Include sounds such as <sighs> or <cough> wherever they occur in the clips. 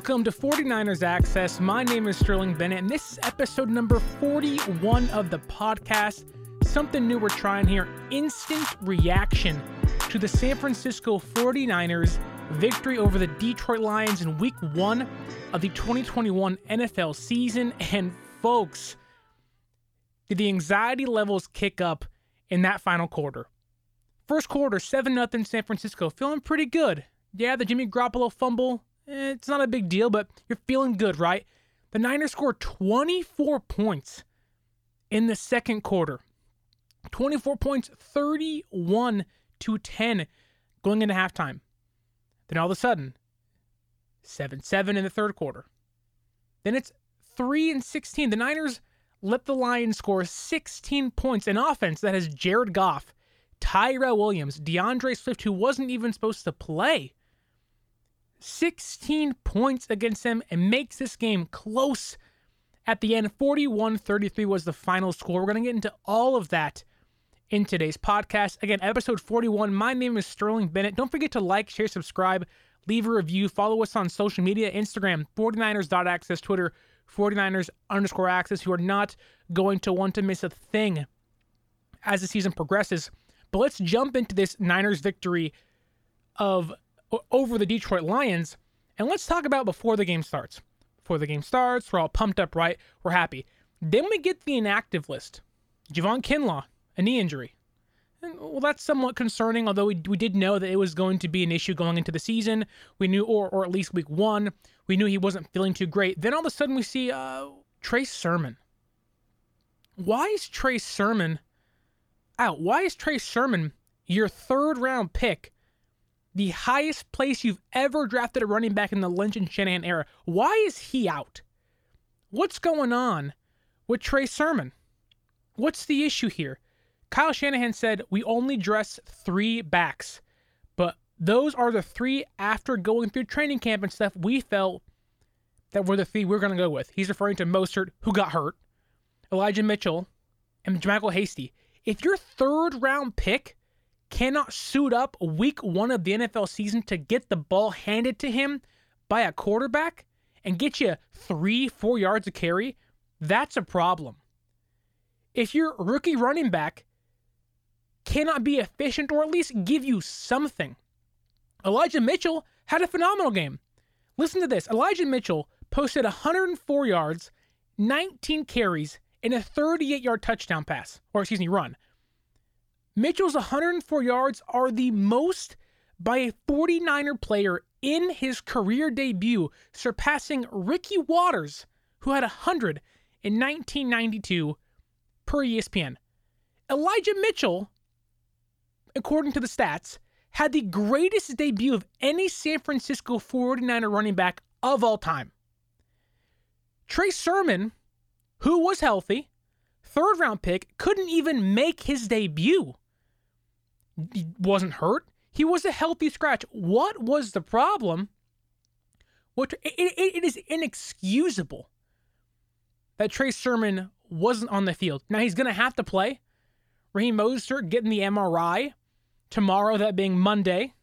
Welcome to 49ers Access. My name is Sterling Bennett, and this is episode number 41 of the podcast. Something new we're trying here instant reaction to the San Francisco 49ers victory over the Detroit Lions in week one of the 2021 NFL season. And folks, did the anxiety levels kick up in that final quarter? First quarter, 7 0 San Francisco, feeling pretty good. Yeah, the Jimmy Garoppolo fumble, eh, it's not a big deal, but you're feeling good, right? The Niners scored 24 points in the second quarter. 24 points, 31 to 10 going into halftime. Then all of a sudden, 7 7 in the third quarter. Then it's 3 and 16. The Niners let the Lions score 16 points in offense that has Jared Goff, Tyrell Williams, D'Andre Swift, who wasn't even supposed to play. 16 points against them and makes this game close at the end. 41 33 was the final score. We're going to get into all of that in today's podcast. Again, episode 41. My name is Sterling Bennett. Don't forget to like, share, subscribe, leave a review, follow us on social media Instagram, 49ers.access, Twitter, 49ers underscore access. You are not going to want to miss a thing as the season progresses. But let's jump into this Niners victory of over the Detroit Lions. And let's talk about before the game starts. Before the game starts, we're all pumped up, right? We're happy. Then we get the inactive list. Javon Kinlaw, a knee injury. And, well, that's somewhat concerning, although we, we did know that it was going to be an issue going into the season. We knew, or, or at least week one, we knew he wasn't feeling too great. Then all of a sudden we see uh, Trey Sermon. Why is Trey Sermon out? Why is Trey Sermon your third round pick the highest place you've ever drafted a running back in the Lynch and Shanahan era. Why is he out? What's going on with Trey Sermon? What's the issue here? Kyle Shanahan said we only dress three backs, but those are the three after going through training camp and stuff we felt that were the three we are going to go with. He's referring to Mostert, who got hurt, Elijah Mitchell, and JaMycal Hasty. If your third round pick cannot suit up week one of the NFL season to get the ball handed to him by a quarterback and get you three, four yards of carry, that's a problem. If your rookie running back cannot be efficient or at least give you something, Elijah Mitchell had a phenomenal game. Listen to this Elijah Mitchell posted 104 yards, 19 carries, and a 38 yard touchdown pass, or excuse me, run. Mitchell's 104 yards are the most by a 49er player in his career debut, surpassing Ricky Watters, who had 100 in 1992 per ESPN. Elijah Mitchell, according to the stats, had the greatest debut of any San Francisco 49er running back of all time. Trey Sermon, who was healthy, third round pick, couldn't even make his debut wasn't hurt. He was a healthy scratch. What was the problem? What it, it, it is inexcusable that Trey Sermon wasn't on the field. Now he's going to have to play. Raheem Mostert getting the MRI tomorrow, that being Monday.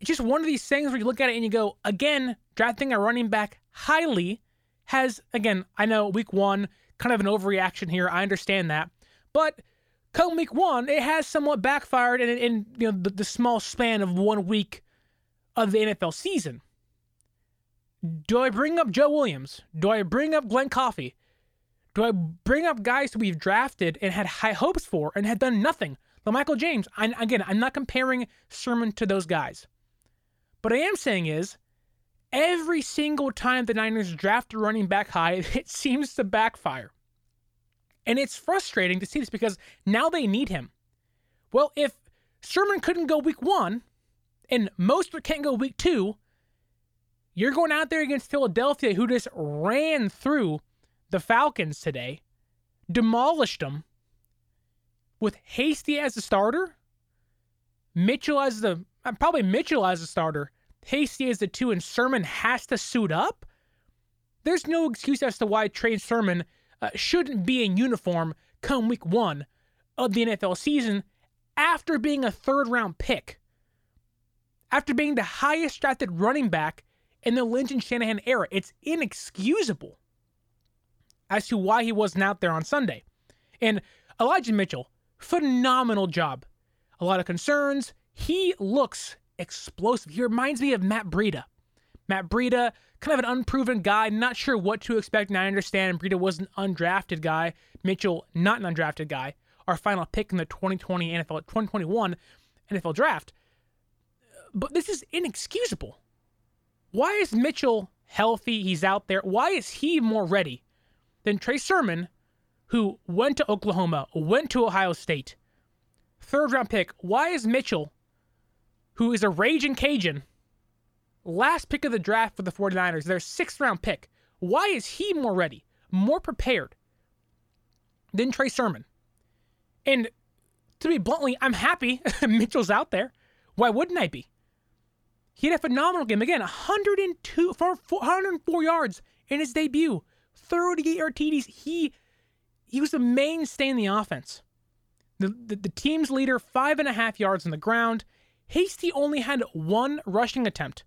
It's just one of these things where you look at it and you go, again, drafting a running back highly has, again, I know week one, kind of an overreaction here. I understand that. But come week one, it has somewhat backfired in, in you know the, the small span of one week of the NFL season. Do I bring up Joe Williams? Do I bring up Glenn Coffee? Do I bring up guys who we've drafted and had high hopes for and had done nothing? Like Michael James. I, again, I'm not comparing Sermon to those guys. But I am saying is, every single time the Niners draft a running back high, <laughs> it seems to backfire. And it's frustrating to see this because now they need him. Well, if Sermon couldn't go week one and Mostert can't go week two, you're going out there against Philadelphia, who just ran through the Falcons today, demolished them with Hasty as the starter, Mitchell as the uh, probably Mitchell as the starter, Hasty as the two, and Sermon has to suit up. There's no excuse as to why Trey Sermon uh, shouldn't be in uniform come week one of the NFL season after being a third round pick. after being the highest drafted running back in the Lynch and Shanahan era. It's inexcusable as to why he wasn't out there on Sunday. And Elijah Mitchell, phenomenal job. A lot of concerns. He looks explosive. He reminds me of Matt Breida. Matt Breida, kind of an unproven guy, not sure what to expect. And I understand Breida was an undrafted guy. Mitchell, not an undrafted guy. Our final pick in the 2020 NFL 2021 NFL draft. But this is inexcusable. Why is Mitchell healthy? He's out there. Why is he more ready than Trey Sermon, who went to Oklahoma, went to Ohio State, third round pick? Why is Mitchell, who is a raging Cajun, last pick of the draft for the 49ers, their sixth round pick? Why is he more ready, more prepared than Trey Sermon? And to be bluntly, I'm happy <laughs> Mitchell's out there. Why wouldn't I be? He had a phenomenal game. Again, 102, 104 yards in his debut, 38 yard TDs. He he was the mainstay in the offense. The, the, the team's leader, five and a half yards on the ground. Hasty only had one rushing attempt.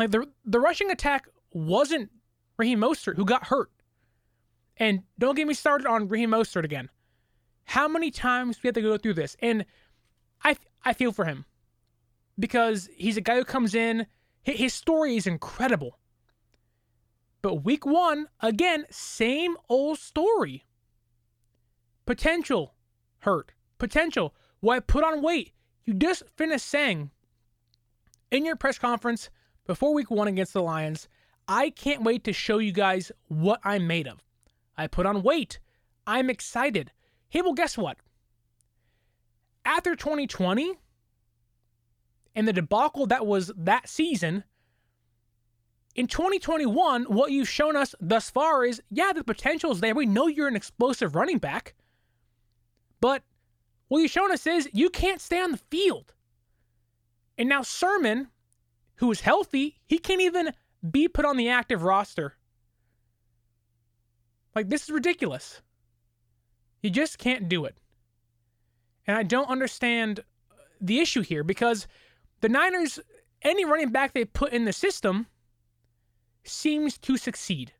Like the the rushing attack wasn't Raheem Mostert, who got hurt. And don't get me started on Raheem Mostert again. How many times do we have to go through this? And I I feel for him because he's a guy who comes in. His story is incredible. But week one, again, same old story. Potential hurt. Potential. Why put on weight? You just finished saying in your press conference before week one against the Lions, I can't wait to show you guys what I'm made of. I put on weight. I'm excited. Hey, well, guess what? After 2020, and the debacle that was that season, in 2021, what you've shown us thus far is yeah, the potential is there. We know you're an explosive running back. But what you've shown us is you can't stay on the field. And now Sermon, who is healthy, he can't even be put on the active roster. Like, this is ridiculous. You just can't do it. And I don't understand uh, the issue here because the Niners, any running back they put in the system seems to succeed.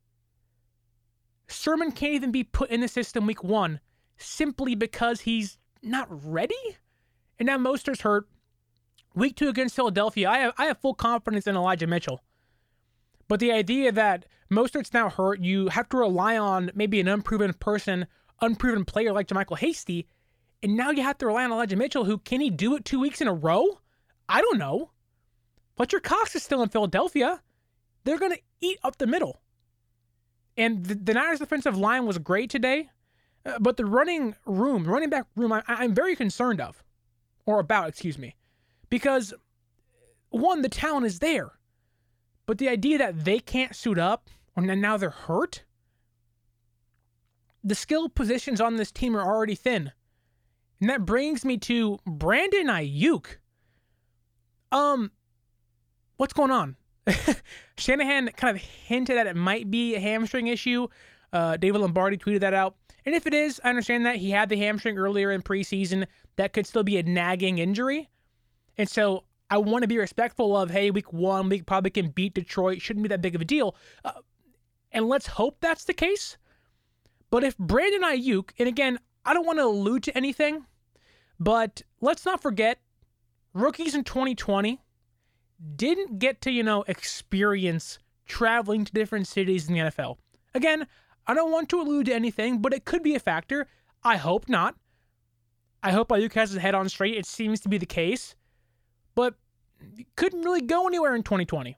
Sermon can't even be put in the system week one simply because he's not ready. And now Mostert's hurt. Week two against Philadelphia, I have, I have full confidence in Elijah Mitchell. But the idea that Mostert's now hurt, you have to rely on maybe an unproven person, unproven player like JaMycal Hasty, and now you have to rely on Elijah Mitchell, who can he do it two weeks in a row? I don't know. Fletcher Cox is still in Philadelphia. They're going to eat up the middle. And the, the Niners' defensive line was great today, uh, but the running room, running back room, I, I'm very concerned of, or about, excuse me, because one, the talent is there, but the idea that they can't suit up, and now they're hurt, the skill positions on this team are already thin. And that brings me to Brandon Aiyuk. Um, what's going on? <laughs> Shanahan kind of hinted that it might be a hamstring issue. Uh, David Lombardi tweeted that out. And if it is, I understand that he had the hamstring earlier in preseason. That could still be a nagging injury. And so I want to be respectful of, hey, week one, we probably can beat Detroit. Shouldn't be that big of a deal. Uh, and let's hope that's the case. But if Brandon Aiyuk, and again, I don't want to allude to anything, but let's not forget rookies in 2020 didn't get to, you know, experience traveling to different cities in the NFL. Again, I don't want to allude to anything, but it could be a factor. I hope not. I hope Aiyuk has his head on straight. It seems to be the case, but couldn't really go anywhere in 2020.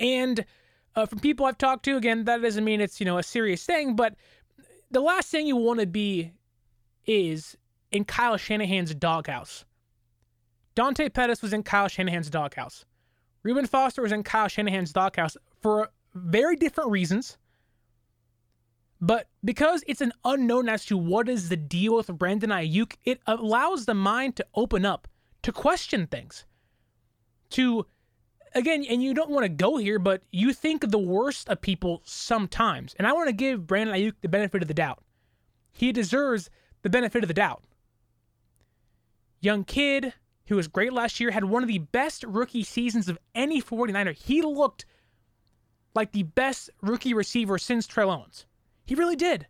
And uh, from people I've talked to, again, that doesn't mean it's you know a serious thing, but the last thing you want to be is in Kyle Shanahan's doghouse. Dante Pettis was in Kyle Shanahan's doghouse. Reuben Foster was in Kyle Shanahan's doghouse for very different reasons. But because it's an unknown as to what is the deal with Brandon Aiyuk, it allows the mind to open up, to question things. To, again, and you don't want to go here, but you think the worst of people sometimes. And I want to give Brandon Aiyuk the benefit of the doubt. He deserves the benefit of the doubt. Young kid, He was great last year, had one of the best rookie seasons of any 49er. He looked like the best rookie receiver since Terrell Owens. He really did.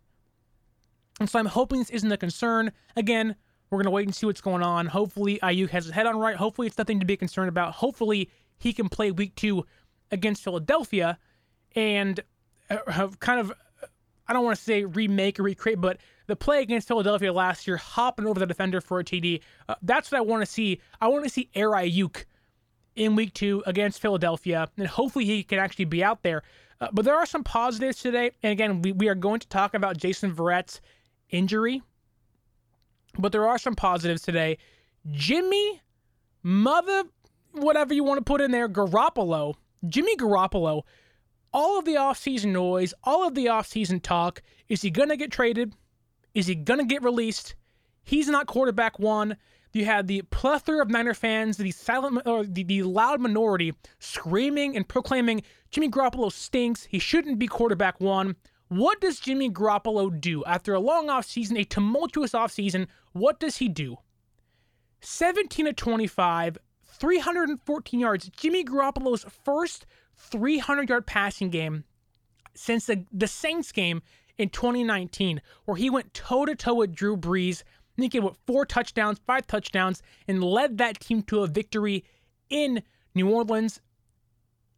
And so I'm hoping this isn't a concern. Again, we're going to wait and see what's going on. Hopefully, Aiyuk has his head on right. Hopefully, it's nothing to be concerned about. Hopefully, he can play week two against Philadelphia and uh, have kind of, I don't want to say remake or recreate, but the play against Philadelphia last year, hopping over the defender for a TD. Uh, that's what I want to see. I want to see Air Aiyuk in week two against Philadelphia, and hopefully he can actually be out there. Uh, but there are some positives today. And again, we, we are going to talk about Jason Verrett's injury, but there are some positives today. Jimmy, mother, whatever you want to put in there, Garoppolo, Jimmy Garoppolo, all of the offseason noise, all of the offseason talk. Is he going to get traded? Is he going to get released? He's not quarterback one. You had the plethora of Niner fans, the silent or the, the loud minority screaming and proclaiming Jimmy Garoppolo stinks. He shouldn't be quarterback one. What does Jimmy Garoppolo do after a long offseason, a tumultuous offseason? What does he do? 17 to 25, 314 yards. Jimmy Garoppolo's first 300 yard passing game since the, the Saints game in 2019, where he went toe to toe with Drew Brees. And he what four touchdowns, five touchdowns, and led that team to a victory in New Orleans.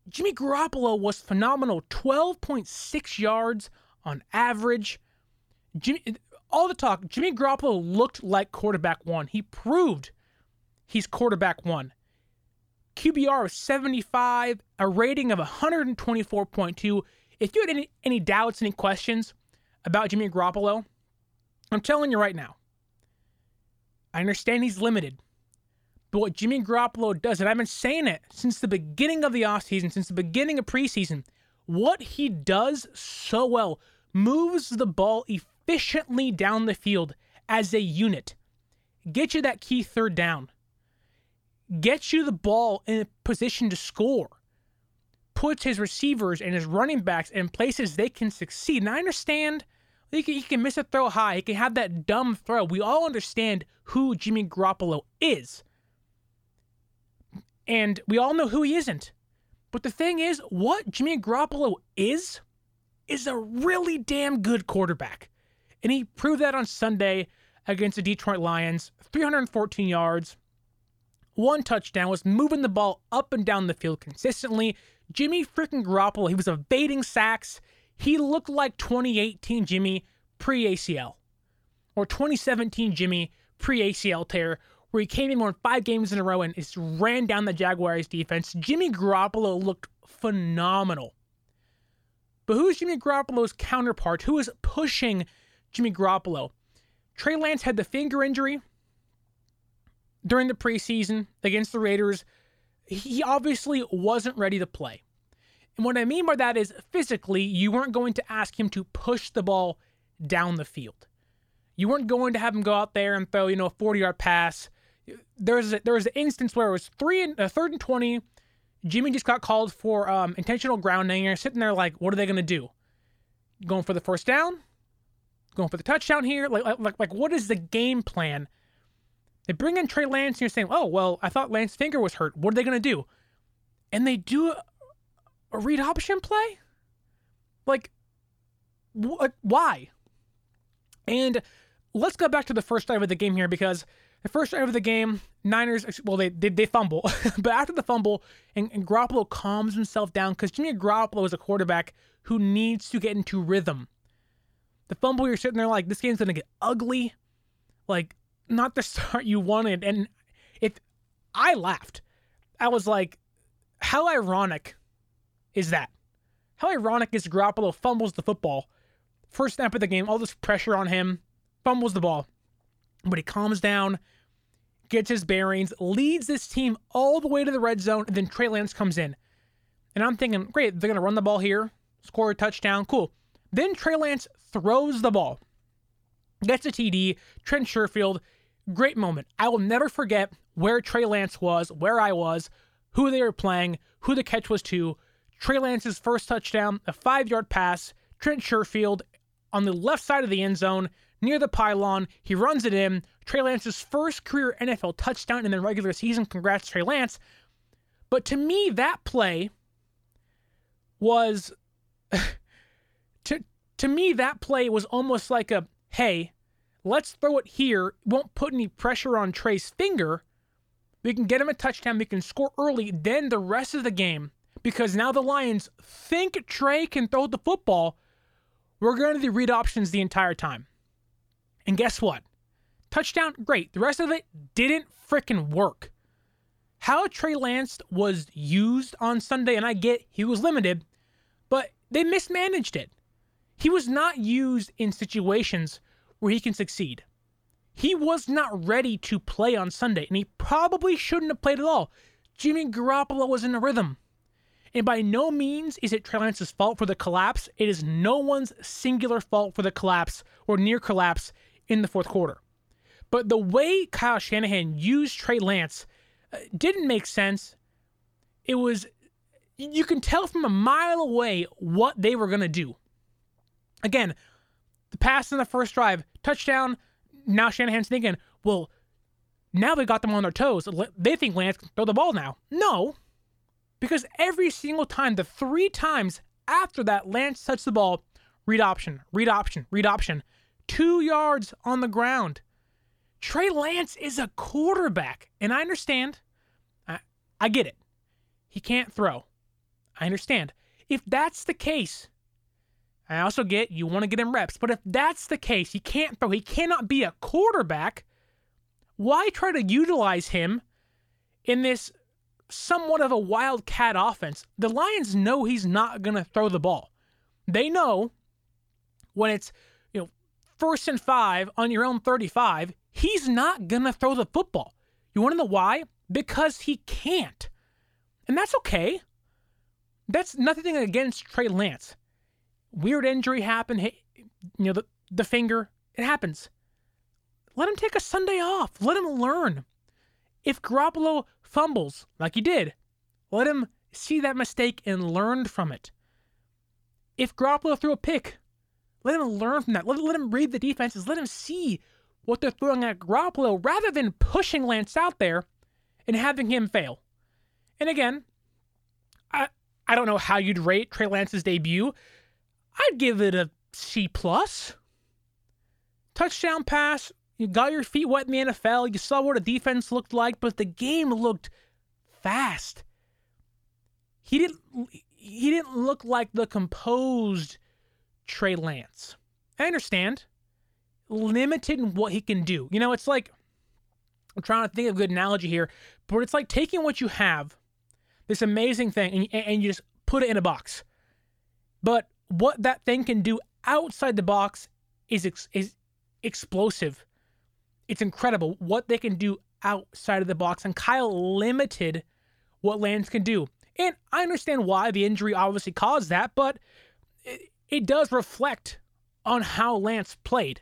Jimmy Garoppolo was phenomenal 12.6 yards on average. Jimmy, all the talk, Jimmy Garoppolo looked like quarterback one. He proved he's quarterback one. QBR of 75, a rating of 124.2. If you had any, any doubts, any questions about Jimmy Garoppolo, I'm telling you right now, I understand he's limited. But what Jimmy Garoppolo does, and I've been saying it since the beginning of the offseason, since the beginning of preseason, what he does so well moves the ball efficiently down the field as a unit, get you that key third down, get you the ball in a position to score, puts his receivers and his running backs in places they can succeed. And I understand he can, he can miss a throw high. He can have that dumb throw. We all understand who Jimmy Garoppolo is. And we all know who he isn't. But the thing is, what Jimmy Garoppolo is, is a really damn good quarterback. And he proved that on Sunday against the Detroit Lions 314 yards, one touchdown, was moving the ball up and down the field consistently. Jimmy freaking Garoppolo, he was evading sacks. He looked like 2018 Jimmy pre ACL or 2017 Jimmy pre ACL tear, where he came in won five games in a row and just ran down the Jaguars defense. Jimmy Garoppolo looked phenomenal. But who's Jimmy Garoppolo's counterpart? Who is pushing Jimmy Garoppolo? Trey Lance had the finger injury during the preseason against the Raiders. He obviously wasn't ready to play. And what I mean by that is physically, you weren't going to ask him to push the ball down the field. You weren't going to have him go out there and throw, you know, a 40 yard pass. There was, there was an instance where it was three and, uh, third and 20. Jimmy just got called for um, intentional grounding. You're sitting there like, what are they going to do? Going for the first down? Going for the touchdown here? Like, like, like, what is the game plan? They bring in Trey Lance and you're saying, oh, well, I thought Lance's finger was hurt. What are they going to do? And they do a read option play? Like, wh- why? And let's go back to the first drive of the game here because the first drive of the game, Niners, well, they they, they fumble, <laughs> but after the fumble, and, and Garoppolo calms himself down because Jimmy Garoppolo is a quarterback who needs to get into rhythm. The fumble, you're sitting there like, this game's gonna get ugly, like not the <laughs> start you wanted, and if I laughed, I was like, how ironic is that? How ironic is Garoppolo fumbles the football, first snap of the game, all this pressure on him, fumbles the ball, but he calms down, gets his bearings, leads this team all the way to the red zone, and then Trey Lance comes in. And I'm thinking, great, they're going to run the ball here, score a touchdown, cool. Then Trey Lance throws the ball, gets a TD, Trent Sherfield, great moment. I will never forget where Trey Lance was, where I was, who they were playing, who the catch was to. Trey Lance's first touchdown, a five yard pass, Trent Sherfield on the left side of the end zone, near the pylon. He runs it in. Trey Lance's first career NFL touchdown in the regular season. Congrats, Trey Lance. But to me, that play was <laughs> to to me that play was almost like a hey, let's throw it here. Won't put any pressure on Trey's finger. We can get him a touchdown. We can score early. Then the rest of the game, because now the Lions think Trey can throw the football. We're going to do read options the entire time. And guess what? Touchdown, great. The rest of it didn't freaking work. How Trey Lance was used on Sunday, and I get he was limited, but they mismanaged it. He was not used in situations where he can succeed. He was not ready to play on Sunday, and he probably shouldn't have played at all. Jimmy Garoppolo was in a rhythm. And by no means is it Trey Lance's fault for the collapse. It is no one's singular fault for the collapse or near collapse in the fourth quarter. But the way Kyle Shanahan used Trey Lance uh, didn't make sense. It was, you can tell from a mile away what they were going to do. Again, the pass in the first drive, touchdown. Now Shanahan's thinking, well, now they got them on their toes. They think Lance can throw the ball now. No, because every single time, the three times after that, Lance touched the ball, read option, read option, read option two yards on the ground. Trey Lance is a quarterback, and I understand. I, I get it. He can't throw. I understand. If that's the case, I also get you want to get him reps, but if that's the case, he can't throw, he cannot be a quarterback, why try to utilize him in this somewhat of a wildcat offense? The Lions know he's not going to throw the ball. They know when it's first and five on your own 35, he's not going to throw the football. You want to know why? Because he can't. And that's okay. That's nothing against Trey Lance. Weird injury happened. you know, the, the finger, it happens. Let him take a Sunday off. Let him learn. If Garoppolo fumbles like he did, let him see that mistake and learn from it. If Garoppolo threw a pick, let him learn from that. Let, let him read the defenses. Let him see what they're throwing at Garoppolo rather than pushing Lance out there and having him fail. And again, I I don't know how you'd rate Trey Lance's debut. I'd give it a C plus. Touchdown pass. You got your feet wet in the NFL. You saw what a defense looked like, but the game looked fast. He didn't he didn't look like the composed Trey Lance. I understand. Limited in what he can do. You know, it's like I'm trying to think of a good analogy here, but it's like taking what you have, this amazing thing, and, and you just put it in a box. But what that thing can do outside the box is ex- is explosive. It's incredible what they can do outside of the box, and Kyle limited what Lance can do. And I understand why the injury obviously caused that, but it does reflect on how Lance played.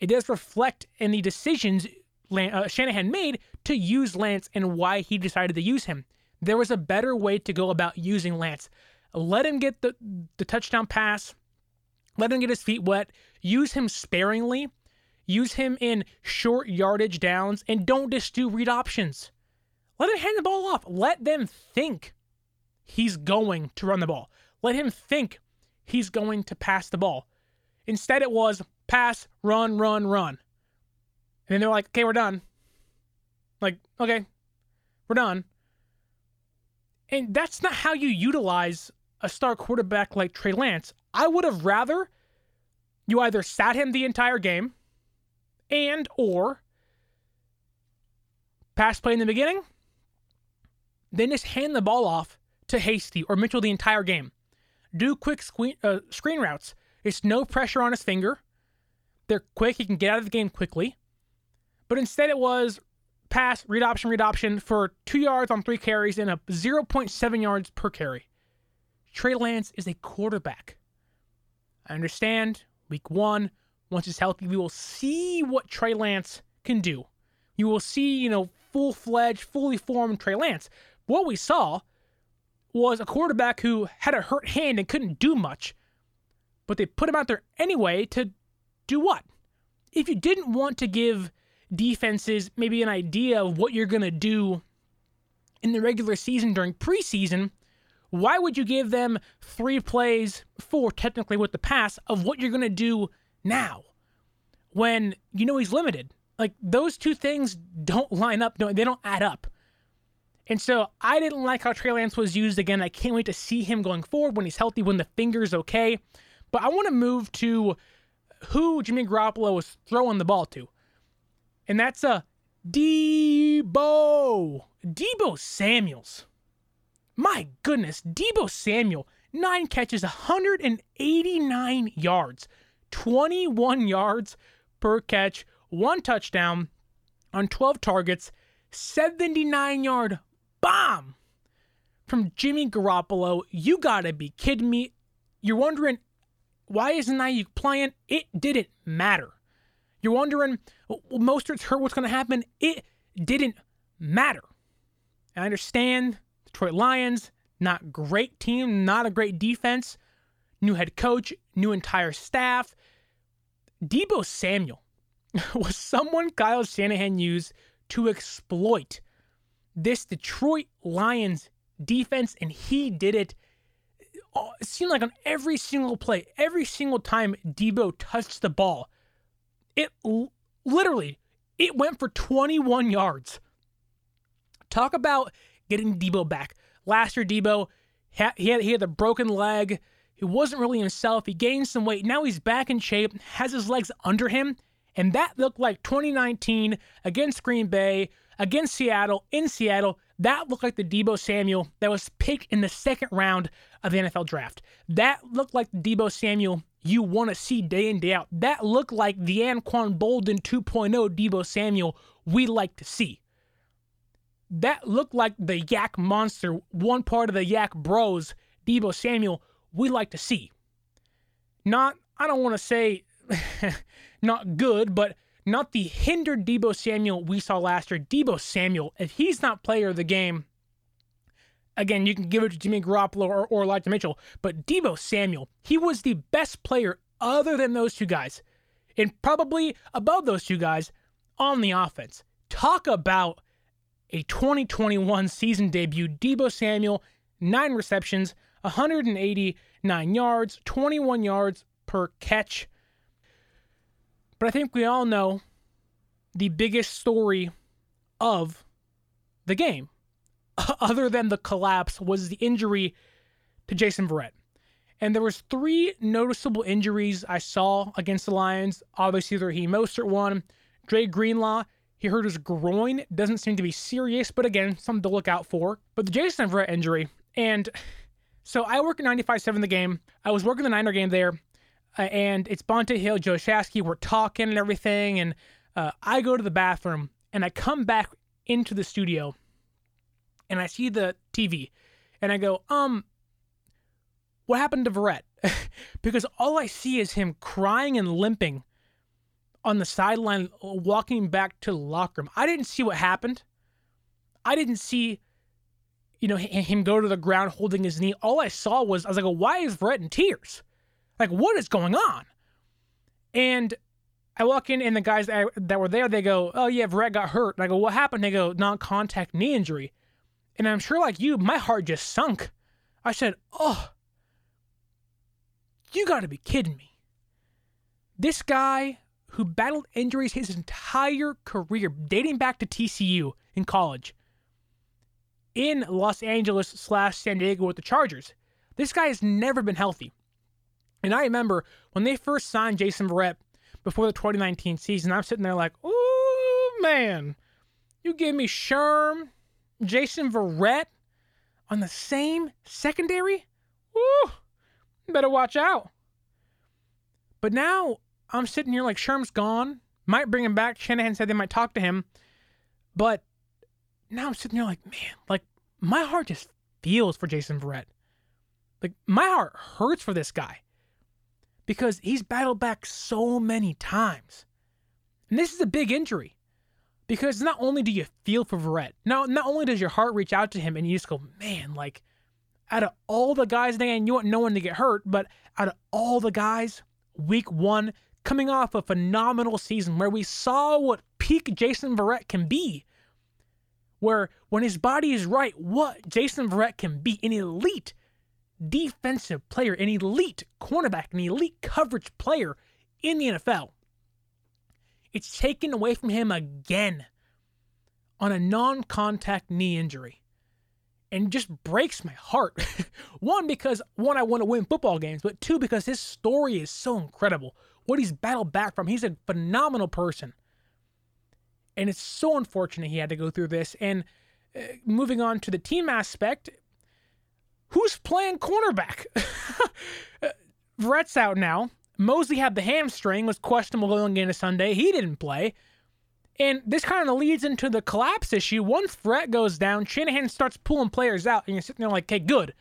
It does reflect in the decisions uh, Shanahan made to use Lance and why he decided to use him. There was a better way to go about using Lance. Let him get the, the touchdown pass, let him get his feet wet, use him sparingly, use him in short yardage downs, and don't just do read options. Let him hand the ball off. Let them think he's going to run the ball. Let him think he's going to pass the ball. Instead, it was pass, run, run, run. And then they're like, okay, we're done. Like, okay, we're done. And that's not how you utilize a star quarterback like Trey Lance. I would have rather you either sat him the entire game and or pass play in the beginning, then just hand the ball off to Hasty or Mitchell the entire game do quick screen, uh, screen routes. It's no pressure on his finger. They're quick. He can get out of the game quickly. But instead, it was pass, read option, read option for two yards on three carries and a 0.7 yards per carry. Trey Lance is a quarterback. I understand. Week one, once he's healthy, we will see what Trey Lance can do. You will see, you know, full fledged, fully formed Trey Lance. What we saw was a quarterback who had a hurt hand and couldn't do much. But they put him out there anyway to do what? if you didn't want to give defenses maybe an idea of what you're going to do in the regular season during preseason, why would you give them three plays, four technically with the pass, of what you're going to do now when you know he's limited? Like those two things don't line up, they don't add up. And so I didn't like how Trey Lance was used again. I can't wait to see him going forward when he's healthy, when the finger's okay. But I want to move to who Jimmy Garoppolo was throwing the ball to. And that's a uh, Deebo. Deebo Samuels. My goodness, Deebo Samuel, nine catches, 189 yards, 21 yards per catch, one touchdown on 12 targets, 79 yard bomb from Jimmy Garoppolo. You gotta be kidding me. You're wondering, why isn't Aiyuk playing? It didn't matter. You're wondering, well, Mostert's hurt, what's gonna happen? It didn't matter. I understand Detroit Lions, not great team, not a great defense, new head coach, new entire staff. Deebo Samuel <laughs> was someone Kyle Shanahan used to exploit this Detroit Lions defense, and he did it. Uh, it seemed like on every single play, every single time Deebo touched the ball, it literally it went for 21 yards. Talk about getting Deebo back. Last year, Deebo he had he had a broken leg. He wasn't really himself. He gained some weight. Now he's back in shape. Has his legs under him, and that looked like 2019 against Green Bay against Seattle in Seattle. That looked like the Deebo Samuel that was picked in the second round of the NFL draft. That looked like the Deebo Samuel you want to see day in, day out. That looked like the Anquan Boldin 2.0 Deebo Samuel we like to see. That looked like the YAC monster, one part of the YAC bros, Deebo Samuel we like to see. Not, I don't want to say <laughs> not good, but not the hindered Deebo Samuel we saw last year. Deebo Samuel, if he's not player of the game, again, you can give it to Jimmy Garoppolo or, or Elijah Mitchell, but Deebo Samuel, he was the best player other than those two guys, and probably above those two guys on the offense. Talk about a 2021 season debut. Deebo Samuel, nine receptions, 189 yards, 21 yards per catch. But I think we all know the biggest story of the game, <laughs> other than the collapse, was the injury to Jason Verrett. And there was three noticeable injuries I saw against the Lions. Obviously, the Raheem Mostert one. Dre Greenlaw, he hurt his groin. Doesn't seem to be serious, but again, something to look out for. But the Jason Verrett injury, and <laughs> so I work at 95.7 the game. I was working the Niner game there uh, and it's Bonta Hill, Joe Shasky. We're talking and everything, and uh, I go to the bathroom and I come back into the studio, and I see the TV, and I go, um, what happened to Verrett? <laughs> because all I see is him crying and limping on the sideline, walking back to the locker room. I didn't see what happened. I didn't see, you know, him go to the ground holding his knee. All I saw was I was like, why is Verrett in tears? Like, what is going on? And I walk in, and the guys that, that were there, they go, "Oh yeah, Verrett got hurt." And I go, "What happened?" They go, "Non-contact knee injury." And I'm sure, like you, my heart just sunk. I said, "Oh, you got to be kidding me!" This guy who battled injuries his entire career, dating back to TCU in college, in Los Angeles slash San Diego with the Chargers. This guy has never been healthy. And I remember when they first signed Jason Verrett before the 2019 season, I'm sitting there like, oh man, you give me Sherm, Jason Verrett on the same secondary? Woo, better watch out. But now I'm sitting here like Sherm's gone. Might bring him back. Shanahan said they might talk to him. But now I'm sitting here like, man, like my heart just feels for Jason Verrett. Like my heart hurts for this guy because he's battled back so many times. And this is a big injury because not only do you feel for Verrett, now not only does your heart reach out to him and you just go, man, like out of all the guys, and you want no one to get hurt, but out of all the guys, week one coming off a phenomenal season where we saw what peak Jason Verrett can be. Where when his body is right, what Jason Verrett can be an elite defensive player, an elite cornerback, an elite coverage player in the NFL. It's taken away from him again on a non contact knee injury. And just breaks my heart. <laughs> one, because one, I want to win football games, but two, because his story is so incredible. What he's battled back from. He's a phenomenal person. And it's so unfortunate he had to go through this. And uh, moving on to the team aspect, who's playing cornerback? <laughs> Verrett's out now. Moseley had the hamstring, was questionable going into Sunday. He didn't play. And this kind of leads into the collapse issue. Once Verrett goes down, Shanahan starts pulling players out, and you're sitting there like, okay, good.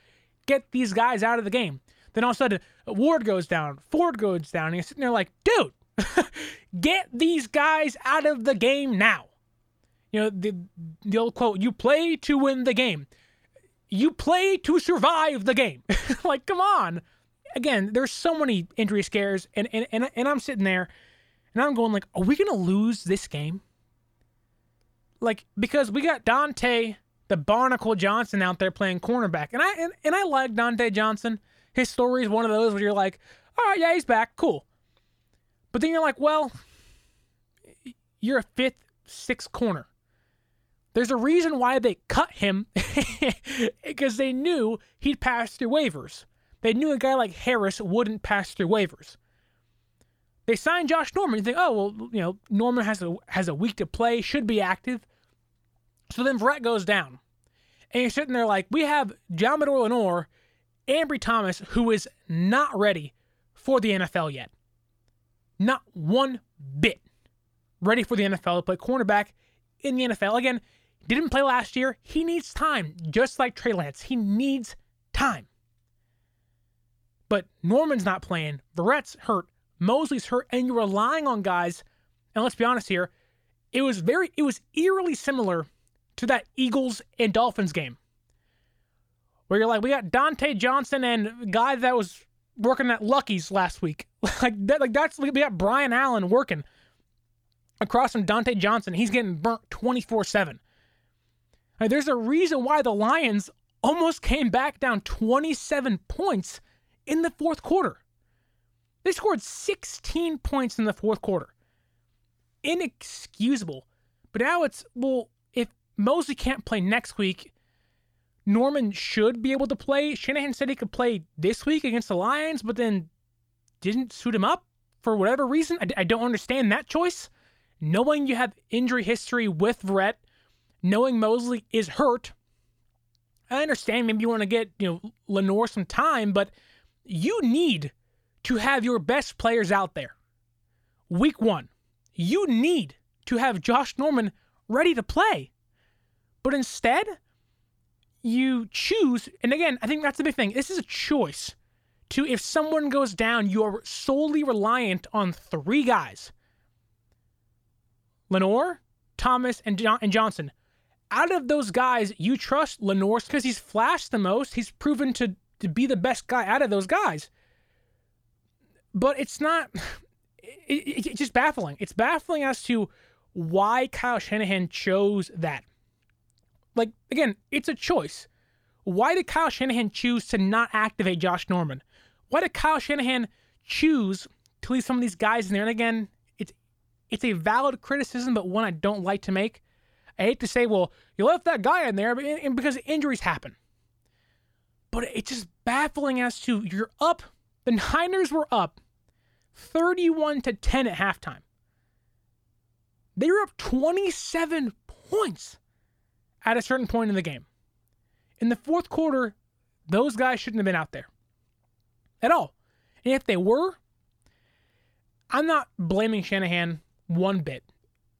Get these guys out of the game. Then all of a sudden, Ward goes down, Ford goes down, and you're sitting there like, dude, <laughs> get these guys out of the game now. You know, the, the old quote, you play to win the game. You play to survive the game. <laughs> like, come on again, there's so many injury scares, and and and, and I'm sitting there, and I'm going like, are we gonna lose this game? Like because we got Dontae the Barnacle Johnson out there playing cornerback, and I and, and I like Dontae Johnson. His story is one of those where you're like, all right, yeah, he's back, cool. But then you're like, well, you're a fifth, sixth corner. There's a reason why they cut him <laughs> because they knew he'd pass through waivers. They knew a guy like Harris wouldn't pass through waivers. They signed Josh Norman. You think, oh well, you know, Norman has a has a week to play, should be active. So then Verrett goes down, and you're sitting there like, we have Deommodore Lenoir, Ambry Thomas, who is not ready for the NFL yet. Not one bit ready for the NFL to play cornerback in the NFL. Again, didn't play last year. He needs time, just like Trey Lance. He needs time. But Norman's not playing. Verrett's hurt. Moseley's hurt. And you're relying on guys. And let's be honest here. It was very, it was eerily similar to that Eagles and Dolphins game. Where you're like, we got Dontae Johnson and guy that was working at Lucky's last week. <laughs> like that, like that's we got Brian Allen working across from Dontae Johnson. He's getting burnt 24 7. There's a reason why the Lions almost came back down 27 points in the fourth quarter. They scored 16 points in the fourth quarter. Inexcusable. But now it's, well, if Moseley can't play next week, Norman should be able to play. Shanahan said he could play this week against the Lions, but then didn't suit him up for whatever reason. I, I don't understand that choice. Knowing you have injury history with Verrett, knowing Moseley is hurt, I understand maybe you want to get, you know, Lenoir some time, but – you need to have your best players out there. Week one, you need to have Josh Norman ready to play. But instead, you choose, and again, I think that's the big thing. This is a choice to if someone goes down, you're solely reliant on three guys Lenoir, Thomas, and, and Johnson. Out of those guys, you trust Lenoir because he's flashed the most. He's proven to to be the best guy out of those guys. But it's not, <sighs> it, it, it's just baffling. It's baffling as to why Kyle Shanahan chose that. Like, again, it's a choice. Why did Kyle Shanahan choose to not activate Josh Norman? Why did Kyle Shanahan choose to leave some of these guys in there? And again, it's it's a valid criticism, but one I don't like to make. I hate to say, well, you left that guy in there because injuries happen. But it's just baffling as to you're up. The Niners were up 31 to 10 at halftime. They were up 27 points at a certain point in the game. In the fourth quarter, those guys shouldn't have been out there at all. And if they were, I'm not blaming Shanahan one bit.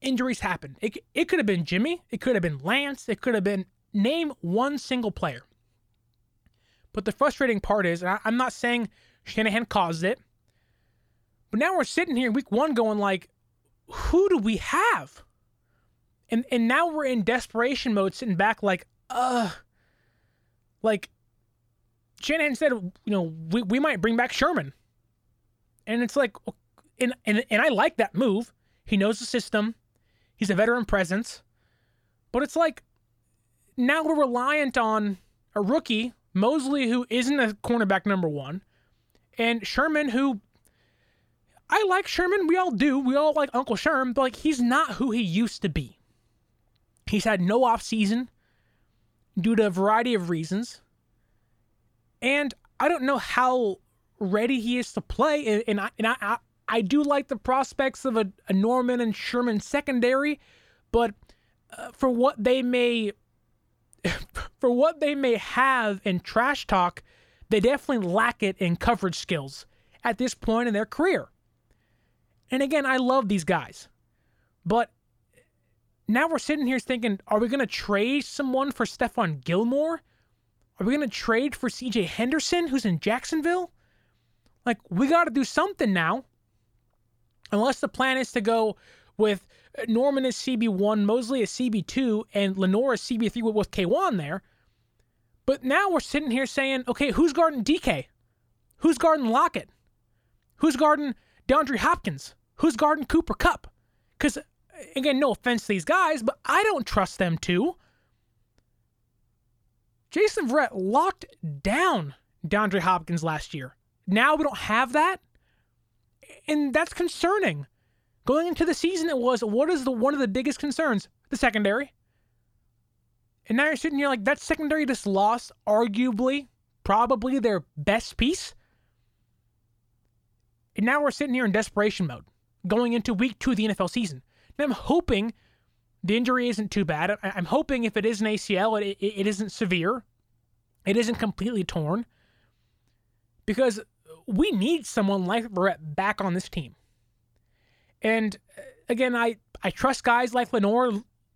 Injuries happen. It, it could have been Jimmy. It could have been Lance. It could have been name one single player. But the frustrating part is, I, I'm not saying Shanahan caused it, but now we're sitting here week one going like, who do we have? And and now we're in desperation mode, sitting back like, uh, like Shanahan said, you know, we, we might bring back Sherman. And it's like, and, and, and I like that move. He knows the system, he's a veteran presence. But it's like now we're reliant on a rookie, Moseley, who isn't a cornerback number one, and Sherman, who I like Sherman. We all do. We all like Uncle Sherm, but like he's not who he used to be. He's had no off season due to a variety of reasons. And I don't know how ready he is to play. And, and I, and I, I, I do like the prospects of a, a Norman and Sherman secondary, but uh, for what they may <laughs> for what they may have in trash talk, they definitely lack it in coverage skills at this point in their career. And again, I love these guys. But now we're sitting here thinking, are we going to trade someone for Stephon Gilmore? Are we going to trade for CJ Henderson, who's in Jacksonville? Like, we got to do something now. Unless the plan is to go with Norman as CB1, Moseley as CB2, and Lenoir as CB3 with, with K'Waun there. But now we're sitting here saying, okay, who's guarding DK? Who's guarding Lockett? Who's guarding DeAndre Hopkins? Who's guarding Cooper Kupp? Because, uh, again, no offense to these guys, but I don't trust them too. Jason Verrett locked down DeAndre Hopkins last year. Now we don't have that. And that's concerning. Going into the season, it was what is the one of the biggest concerns? The secondary. And now you're sitting here like that secondary just lost, arguably, probably their best piece. And now we're sitting here in desperation mode, going into week two of the NFL season. And I'm hoping the injury isn't too bad. I'm hoping if it is an ACL, it, it, it isn't severe, it isn't completely torn, because we need someone like Verrett back on this team. And uh, again, I, I trust guys like Lenoir.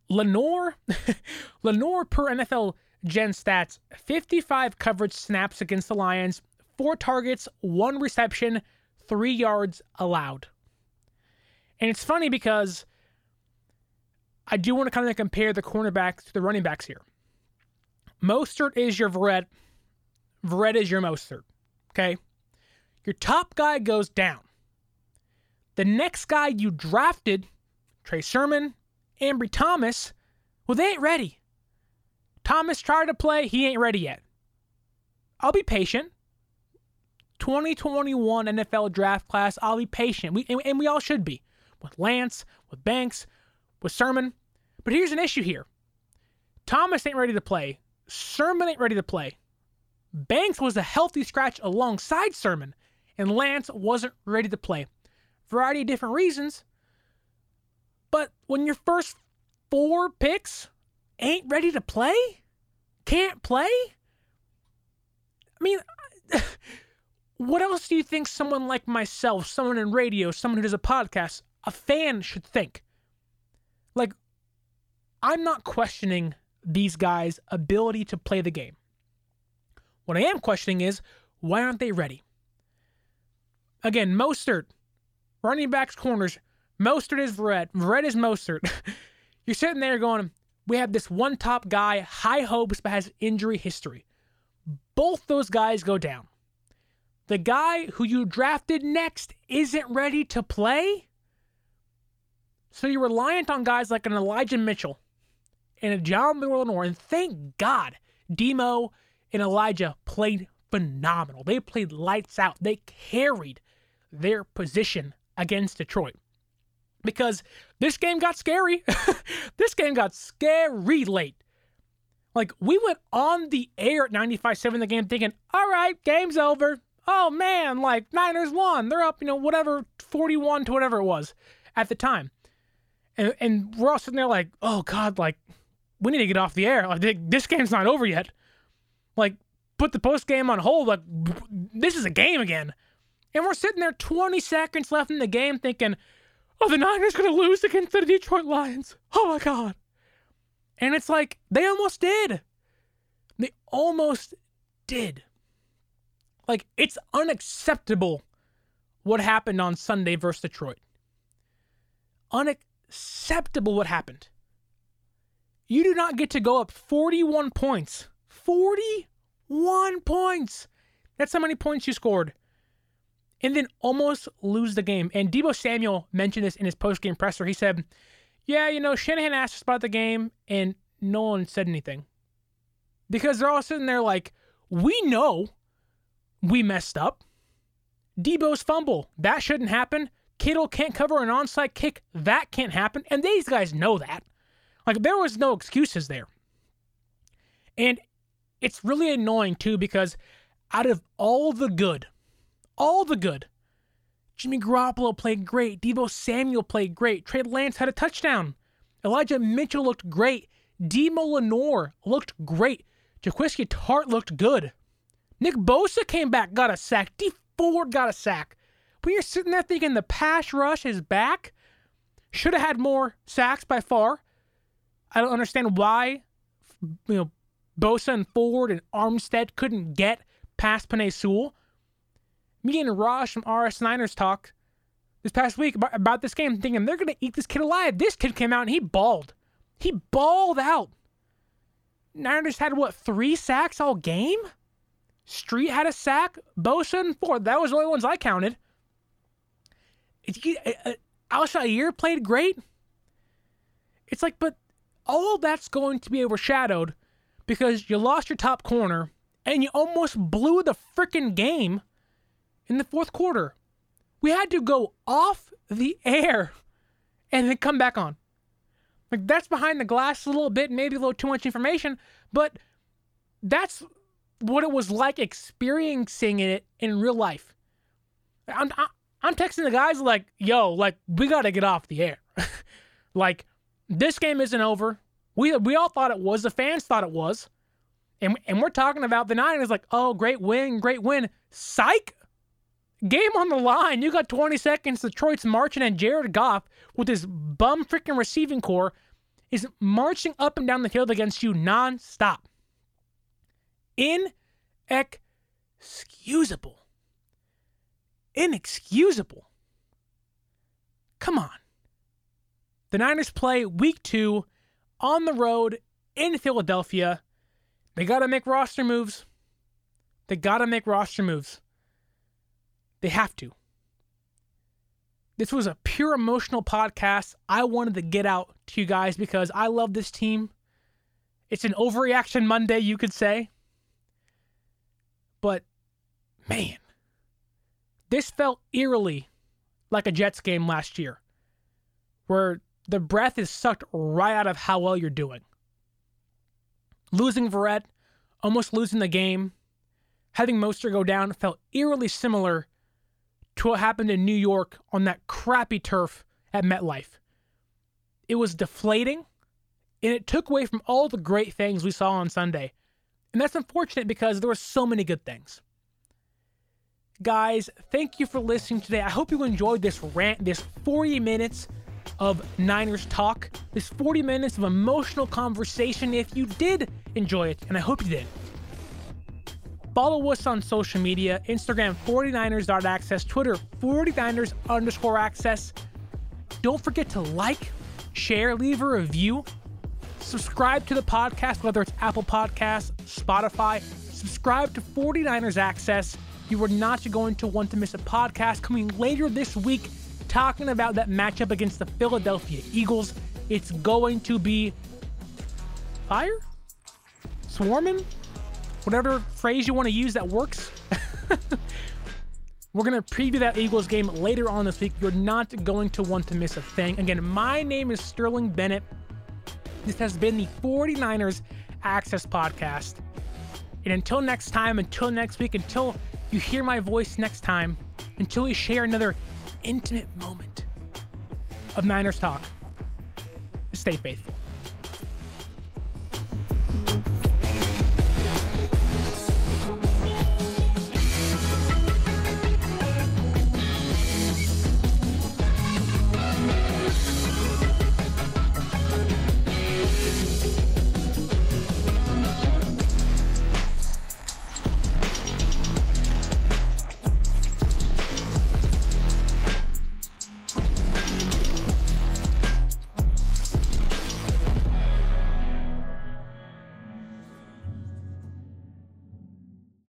Lenoir, <laughs> Lenoir per NFL Gen Stats, 55 coverage snaps against the Lions, four targets, one reception, three yards allowed. And it's funny because I do want to kind of compare the cornerbacks to the running backs here. Mostert is your Verrett. Verrett is your Mostert. Okay? Your top guy goes down. The next guy you drafted, Trey Sermon, Ambry Thomas, well, they ain't ready. Thomas tried to play, he ain't ready yet. I'll be patient. 2021 NFL draft class, I'll be patient. We, and, and we all should be. With Lance, with Banks, with Sermon. But here's an issue here Thomas ain't ready to play. Sermon ain't ready to play. Banks was a healthy scratch alongside Sermon, and Lance wasn't ready to play. Variety of different reasons. But when your first four picks ain't ready to play, can't play, I mean, <laughs> what else do you think someone like myself, someone in radio, someone who does a podcast, a fan should think? Like, I'm not questioning these guys' ability to play the game. What I am questioning is why aren't they ready? Again, Mostert, running backs, corners, Mostert is Verrett, Verrett is Mostert. <laughs> You're sitting there going, we have this one top guy, high hopes, but has injury history. Both those guys go down. The guy who you drafted next isn't ready to play. So you're reliant on guys like an Elijah Mitchell and a John Lenoir. And thank God Demo and Elijah played phenomenal. They played lights out. They carried their position against Detroit. Because this game got scary. <laughs> this game got scary late. Like, we went on the air at 95 7 the game thinking, all right, game's over. Oh man, like Niners won. They're up, you know, whatever, 41 to whatever it was at the time. And, and we're all sitting there like, oh God, like, we need to get off the air. Like, this game's not over yet. Like, put the post game on hold. Like, this is a game again. And we're sitting there 20 seconds left in the game thinking, oh, the Niners going to lose against the Detroit Lions. Oh my God. And it's like, they almost did. They almost did. Like, it's unacceptable what happened on Sunday versus Detroit. Unacceptable what happened. You do not get to go up 41 points. 41 points. That's how many points you scored and then almost lose the game. And Deebo Samuel mentioned this in his post-game presser. He said, "Yeah, you know, Shanahan asked us about the game, and no one said anything because they're all sitting there like, we know we messed up. Deebo's fumble that shouldn't happen. Kittle can't cover an onside kick that can't happen, and these guys know that. Like there was no excuses there, and it's really annoying too because out of all the good all the good. Jimmy Garoppolo played great. Deebo Samuel played great. Trey Lance had a touchdown. Elijah Mitchell looked great. Demo Lenoir looked great. Jaquiski Tartt looked good. Nick Bosa came back, got a sack. Dee Ford got a sack. But you're sitting there thinking the pass rush is back. Should have had more sacks by far. I don't understand why, you know, Bosa and Ford and Armstead couldn't get past Penei Sewell me and Ross from RS Niners talk this past week about, about this game, thinking they're going to eat this kid alive. This kid came out and he balled. He balled out. Niners had what three sacks all game? Street had a sack. Bosa and Ford. That was the only ones I counted. Uh, uh, Al-Shaair played great. It's like, but all that's going to be overshadowed because you lost your top corner and you almost blew the freaking game in the fourth quarter. We had to go off the air and then come back on. Like that's behind the glass a little bit, maybe a little too much information, but that's what it was like experiencing it in real life. I'm I'm texting the guys like, "Yo, like we got to get off the air." <laughs> like this game isn't over. We we all thought it was. The fans thought it was. And and we're talking about the Niners like, "Oh, great win, great win." Psych. Game on the line. You got 20 seconds. Detroit's marching, and Jared Goff, with his bum freaking receiving corps, is marching up and down the field against you nonstop. Inexcusable. Inexcusable. Come on. The Niners play week two on the road in Philadelphia. They got to make roster moves. They got to make roster moves. They have to. This was a pure emotional podcast. I wanted to get out to you guys because I love this team. It's an overreaction Monday, you could say. But man, this felt eerily like a Jets game last year, where the breath is sucked right out of how well you're doing. Losing Verrett, almost losing the game, having Mostert go down felt eerily similar to what happened in New York on that crappy turf at MetLife. It was deflating and it took away from all the great things we saw on Sunday. And that's unfortunate because there were so many good things. Guys, thank you for listening today. I hope you enjoyed this rant, this 40 minutes of Niners talk, this 40 minutes of emotional conversation. If you did enjoy it, and I hope you did, Follow us on social media Instagram 49ers.access, Twitter 49ers underscore access. Don't forget to like, share, leave a review, subscribe to the podcast, whether it's Apple Podcasts, Spotify. Subscribe to 49ers Access. You are not going to want to miss a podcast coming later this week talking about that matchup against the Philadelphia Eagles. It's going to be fire? Swarming? Whatever phrase you want to use that works. <laughs> We're going to preview that Eagles game later on this week. You're not going to want to miss a thing. Again, my name is Sterling Bennett. This has been the 49ers Access Podcast. And until next time, until next week, until you hear my voice next time, until we share another intimate moment of Niners Talk, stay faithful.